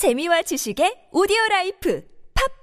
재미와 지식의 오디오 라이프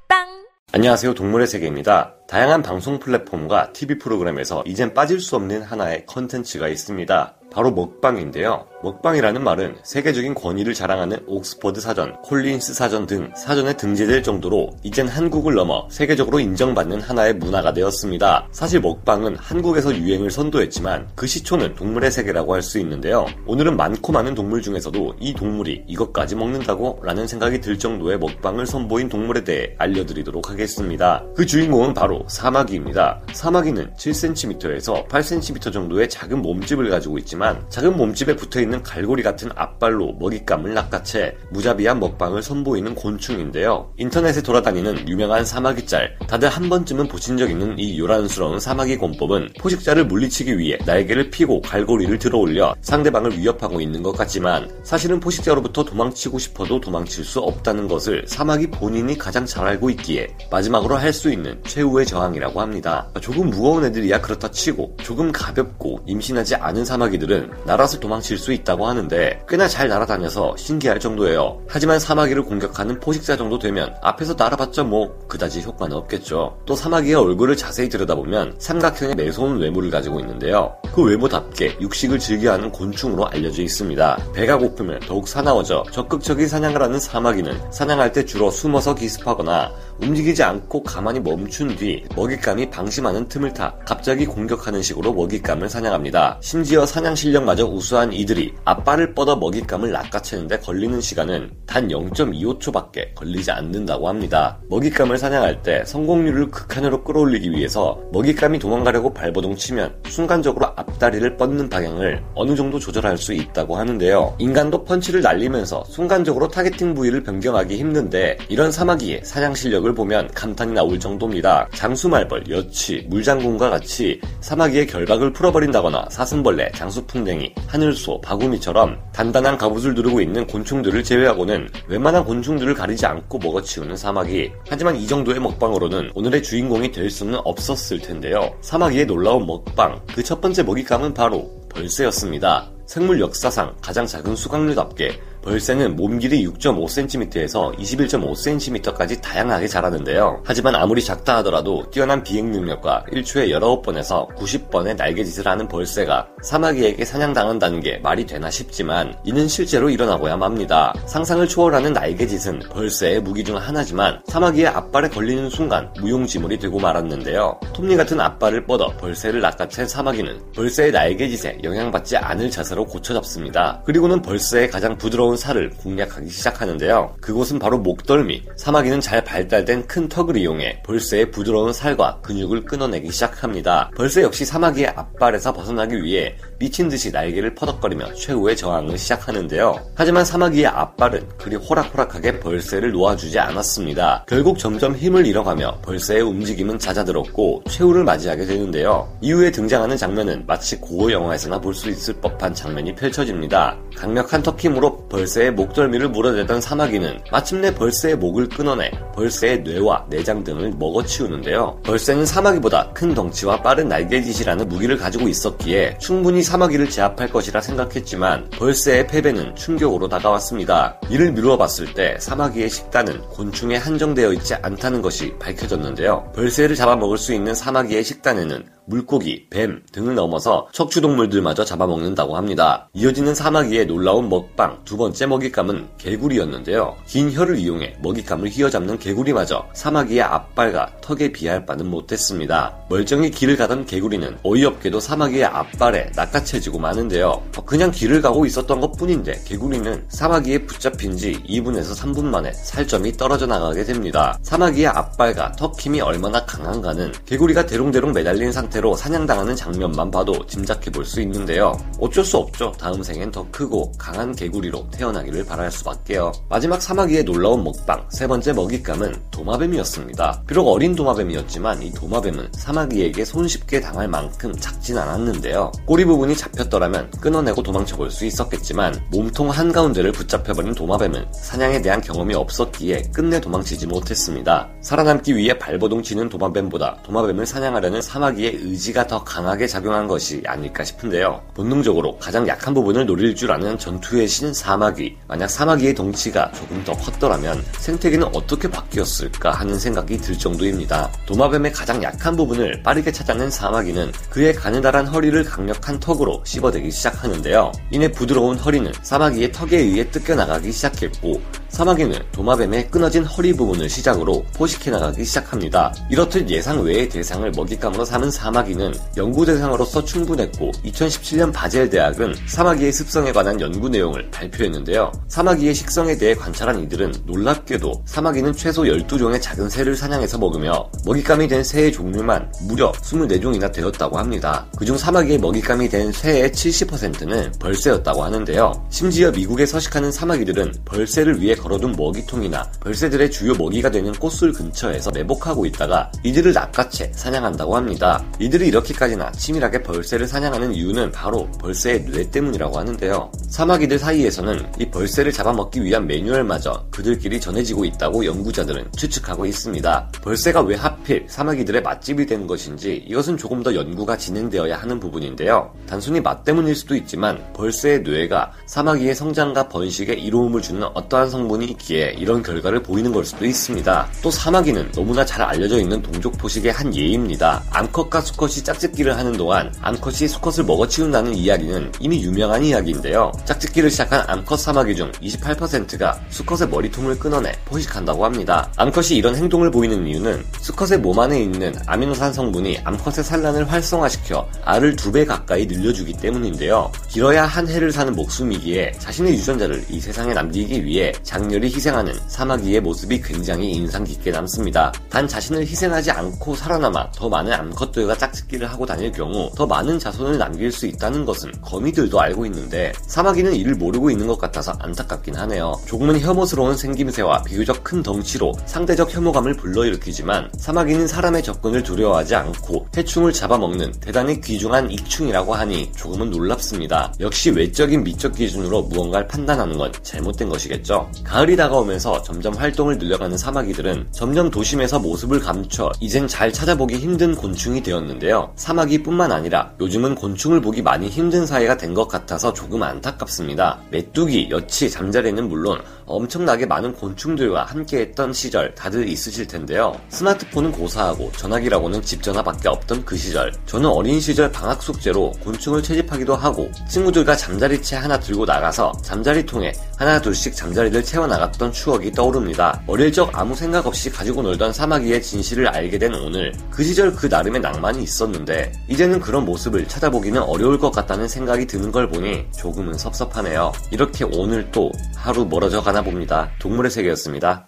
팟빵 안녕하세요. 동물의 세계입니다. 다양한 방송 플랫폼과 TV 프로그램에서 이젠 빠질 수 없는 하나의 컨텐츠가 있습니다. 바로 먹방인데요. 먹방이라는 말은 세계적인 권위를 자랑하는 옥스퍼드 사전, 콜린스 사전 등 사전에 등재될 정도로 이젠 한국을 넘어 세계적으로 인정받는 하나의 문화가 되었습니다. 사실 먹방은 한국에서 유행을 선도했지만 그 시초는 동물의 세계라고 할 수 있는데요. 오늘은 많고 많은 동물 중에서도 이 동물이 이것까지 먹는다고 라는 생각이 들 정도의 먹방을 선보인 동물에 대해 알려드리도록 하겠습니다. 그 주인공은 바로 사마귀입니다. 사마귀는 7cm에서 8cm 정도의 작은 몸집을 가지고 있지만 작은 몸집에 붙어있는 갈고리 같은 앞발로 먹잇감을 낚아채 무자비한 먹방을 선보이는 곤충인데요. 인터넷에 돌아다니는 유명한 사마귀 짤, 다들 한 번쯤은 보신 적 있는 이 요란스러운 사마귀 권법은 포식자를 물리치기 위해 날개를 피고 갈고리를 들어올려 상대방을 위협하고 있는 것 같지만 사실은 포식자로부터 도망치고 싶어도 도망칠 수 없다는 것을 사마귀 본인이 가장 잘 알고 있기에 마지막으로 할 수 있는 최후의 저항이라고 합니다. 조금 무거운 애들이야 그렇다 치고 조금 가볍고 임신하지 않은 사마귀들은 날아서 도망칠 수 있다고 하는데 꽤나 잘 날아다녀서 신기할 정도예요. 하지만 사마귀를 공격하는 포식자 정도 되면 앞에서 날아봤자 뭐 그다지 효과는 없겠죠. 또 사마귀의 얼굴을 자세히 들여다보면 삼각형의 매서운 외모를 가지고 있는데요. 그 외모답게 육식을 즐겨하는 곤충으로 알려져 있습니다. 배가 고프면 더욱 사나워져 적극적인 사냥을 하는 사마귀는 사냥할 때 주로 숨어서 기습하거나 움직이지 않고 가만히 멈춘 뒤 먹잇감이 방심하는 틈을 타 갑자기 공격하는 식으로 먹잇감을 사냥합니다. 심지어 사냥 실력마저 우수한 이들이 앞발을 뻗어 먹잇감을 낚아채는데 걸리는 시간은 단 0.25초밖에 걸리지 않는다고 합니다. 먹잇감을 사냥할 때 성공률을 극한으로 끌어올리기 위해서 먹잇감이 도망가려고 발버둥 치면 순간적으로 앞다리를 뻗는 방향을 어느 정도 조절할 수 있다고 하는데요. 인간도 펀치를 날리면서 순간적으로 targeting 부위를 변경하기 힘든데 이런 사마귀의 사냥 실력을 보면 감탄이 나올 정도입니다. 장수말벌, 여치, 물장군과 같이 사마귀의 결박을 풀어버린다거나 사슴벌레, 장수풍뎅이, 하늘소, 바구미처럼 단단한 갑옷을 두르고 있는 곤충들을 제외하고는 웬만한 곤충들을 가리지 않고 먹어치우는 사마귀. 하지만 이 정도의 먹방으로는 오늘의 주인공이 될 수는 없었을 텐데요. 사마귀의 놀라운 먹방, 그 첫 번째 먹잇감은 바로 벌새였습니다. 생물 역사상 가장 작은 수강류답게 벌새는 몸 길이 6.5cm에서 21.5cm까지 다양하게 자라는데요. 하지만 아무리 작다 하더라도 뛰어난 비행 능력과 1초에 19번에서 90번의 날개짓을 하는 벌새가 사마귀에게 사냥당한다는 게 말이 되나 싶지만 이는 실제로 일어나고야 맙니다. 상상을 초월하는 날개짓은 벌새의 무기 중 하나지만 사마귀의 앞발에 걸리는 순간 무용지물이 되고 말았는데요. 톱니 같은 앞발을 뻗어 벌새를 낚아챈 사마귀는 벌새의 날개짓에 영향받지 않을 자세로 고쳐잡습니다. 그리고는 벌새의 가장 부드러운 살을 공략하기 시작하는데요. 그곳은 바로 목덜미. 사마귀는 잘 발달된 큰 턱을 이용해 벌새의 부드러운 살과 근육을 끊어내기 시작합니다. 벌새 역시 사마귀의 앞발에서 벗어나기 위해 미친 듯이 날개를 퍼덕거리며 최후의 저항을 시작하는데요. 하지만 사마귀의 앞발은 그리 호락호락하게 벌새를 놓아주지 않았습니다. 결국 점점 힘을 잃어가며 벌새의 움직임은 잦아들었고 최후를 맞이하게 되는데요. 이후에 등장하는 장면은 마치 고어 영화에서나 볼 수 있을 법한 장면이 펼쳐집니다. 강력한 턱 힘으로 벌새의 목덜미를 물어내던 사마귀는 마침내 벌새의 목을 끊어내 벌새의 뇌와 내장 등을 먹어치우는데요. 벌새는 사마귀보다 큰 덩치와 빠른 날개짓이라는 무기를 가지고 있었기에 충분히 사마귀를 제압할 것이라 생각했지만 벌새의 패배는 충격으로 다가왔습니다. 이를 미루어 봤을 때 사마귀의 식단은 곤충에 한정되어 있지 않다는 것이 밝혀졌는데요. 벌새를 잡아먹을 수 있는 사마귀의 식단에는 물고기, 뱀 등을 넘어서 척추동물들마저 잡아먹는다고 합니다. 이어지는 사마귀의 놀라운 먹방 두 번째 먹잇감은 개구리였는데요. 긴 혀를 이용해 먹잇감을 휘어잡는 개구리마저 사마귀의 앞발과 턱에 비할 바는 못했습니다. 멀쩡히 길을 가던 개구리는 어이없게도 사마귀의 앞발에 낚아채지고 마는데요. 그냥 길을 가고 있었던 것 뿐인데 개구리는 사마귀에 붙잡힌 지 2분에서 3분 만에 살점이 떨어져 나가게 됩니다. 사마귀의 앞발과 턱 힘이 얼마나 강한가는 개구리가 대롱대롱 매달린 상태 상태로 사냥당하는 장면만 봐도 짐작해 볼 수 있는데요. 어쩔 수 없죠. 다음 생엔 더 크고 강한 개구리로 태어나기를 바랄 수밖에요. 마지막 사마귀의 놀라운 먹방, 세 번째 먹잇감은 도마뱀이었습니다. 비록 어린 도마뱀이었지만 이 도마뱀은 사마귀에게 손쉽게 당할 만큼 작진 않았는데요. 꼬리 부분이 잡혔더라면 끊어내고 도망쳐 볼 수 있었겠지만 몸통 한가운데를 붙잡혀버린 도마뱀은 사냥에 대한 경험이 없었기에 끝내 도망치지 못했습니다. 살아남기 위해 발버둥 치는 도마뱀보다 도마뱀을 사냥하려는 사마귀의 의지가 더 강하게 작용한 것이 아닐까 싶은데요. 본능적으로 가장 약한 부분을 노릴 줄 아는 전투의 신 사마귀. 만약 사마귀의 덩치가 조금 더 컸더라면 생태계는 어떻게 바뀌었을까 하는 생각이 들 정도입니다. 도마뱀의 가장 약한 부분을 빠르게 찾아낸 사마귀는 그의 가느다란 허리를 강력한 턱으로 씹어대기 시작하는데요. 이내 부드러운 허리는 사마귀의 턱에 의해 뜯겨나가기 시작했고 사마귀는 도마뱀의 끊어진 허리 부분을 시작으로 포식해 나가기 시작합니다. 이렇듯 예상 외의 대상을 먹잇감으로 삼은 사마귀 는 연구 대상으로서 충분했고 2017년 바젤 대학은 사마귀의 습성에 관한 연구 내용을 발표했는데요. 사마귀의 식성에 대해 관찰한 이들은 놀랍게도 사마귀는 최소 12종의 작은 새를 사냥해서 먹으며 먹잇감이 된 새의 종류만 무려 24종이나 되었다고 합니다. 그중 사마귀의 먹잇감이 된 새의 70%는 벌새였다고 하는데요. 심지어 미국에 서식하는 사마귀들은 벌새를 위해 걸어둔 먹이통이나 벌새들의 주요 먹이가 되는 꽃술 근처에서 매복하고 있다가 이들을 낚아채 사냥한다고 합니다. 이들이 이렇게까지나 치밀하게 벌새를 사냥하는 이유는 바로 벌새의 뇌 때문이라고 하는데요. 사마귀들 사이에서는 이 벌새를 잡아먹기 위한 매뉴얼마저 그들끼리 전해지고 있다고 연구자들은 추측하고 있습니다. 벌새가 왜 하필 사마귀들의 맛집이 된 것인지 이것은 조금 더 연구가 진행되어야 하는 부분인데요. 단순히 맛 때문일 수도 있지만 벌새의 뇌가 사마귀의 성장과 번식에 이로움을 주는 어떠한 성분 성분이 있기에 이런 결과를 보이는 걸 수도 있습니다. 또 사마귀는 너무나 잘 알려져 있는 동족 포식의 한 예입니다. 암컷과 수컷이 짝짓기를 하는 동안 암컷이 수컷을 먹어치운다는 이야기는 이미 유명한 이야기인데요. 짝짓기를 시작한 암컷 사마귀 중 28%가 수컷의 머리통을 끊어내 포식한다고 합니다. 암컷이 이런 행동을 보이는 이유는 수컷의 몸 안에 있는 아미노산 성분이 암컷의 산란을 활성화시켜 알을 두 배 가까이 늘려주기 때문인데요. 길어야 한 해를 사는 목숨이기에 자신의 유전자를 이 세상에 남기기 위해 장렬히 희생하는 사마귀의 모습이 굉장히 인상 깊게 남습니다. 단 자신을 희생하지 않고 살아남아 더 많은 암컷들과 짝짓기를 하고 다닐 경우 더 많은 자손을 남길 수 있다는 것은 거미들도 알고 있는데 사마귀는 이를 모르고 있는 것 같아서 안타깝긴 하네요. 조금은 혐오스러운 생김새와 비교적 큰 덩치로 상대적 혐오감을 불러일으키지만 사마귀는 사람의 접근을 두려워하지 않고 해충을 잡아먹는 대단히 귀중한 익충이라고 하니 조금은 놀랍습니다. 역시 외적인 미적 기준으로 무언가를 판단하는 건 잘못된 것이겠죠. 가을이 다가오면서 점점 활동을 늘려가는 사마귀들은 점점 도심에서 모습을 감춰 이젠 잘 찾아보기 힘든 곤충이 되었는데 요. 사마귀뿐만 아니라 요즘은 곤충을 보기 많이 힘든 사이가 된 것 같아서 조금 안타깝습니다. 메뚜기, 여치, 잠자리는 물론 엄청나게 많은 곤충들과 함께했던 시절 다들 있으실 텐데요. 스마트폰은 고사하고 전화기라고는 집 전화밖에 없던 그 시절. 저는 어린 시절 방학 숙제로 곤충을 채집하기도 하고 친구들과 잠자리채 하나 들고 나가서 잠자리통에 하나 둘씩 잠자리를 채워나갔던 추억이 떠오릅니다. 어릴 적 아무 생각 없이 가지고 놀던 사마귀의 진실을 알게 된 오늘 그 시절 그 나름의 낭만 이 있었는데 이제는 그런 모습을 찾아보기는 어려울 것 같다는 생각이 드는 걸 보니 조금은 섭섭하네요. 이렇게 오늘 또 하루 멀어져 가나 봅니다. 동물의 세계였습니다.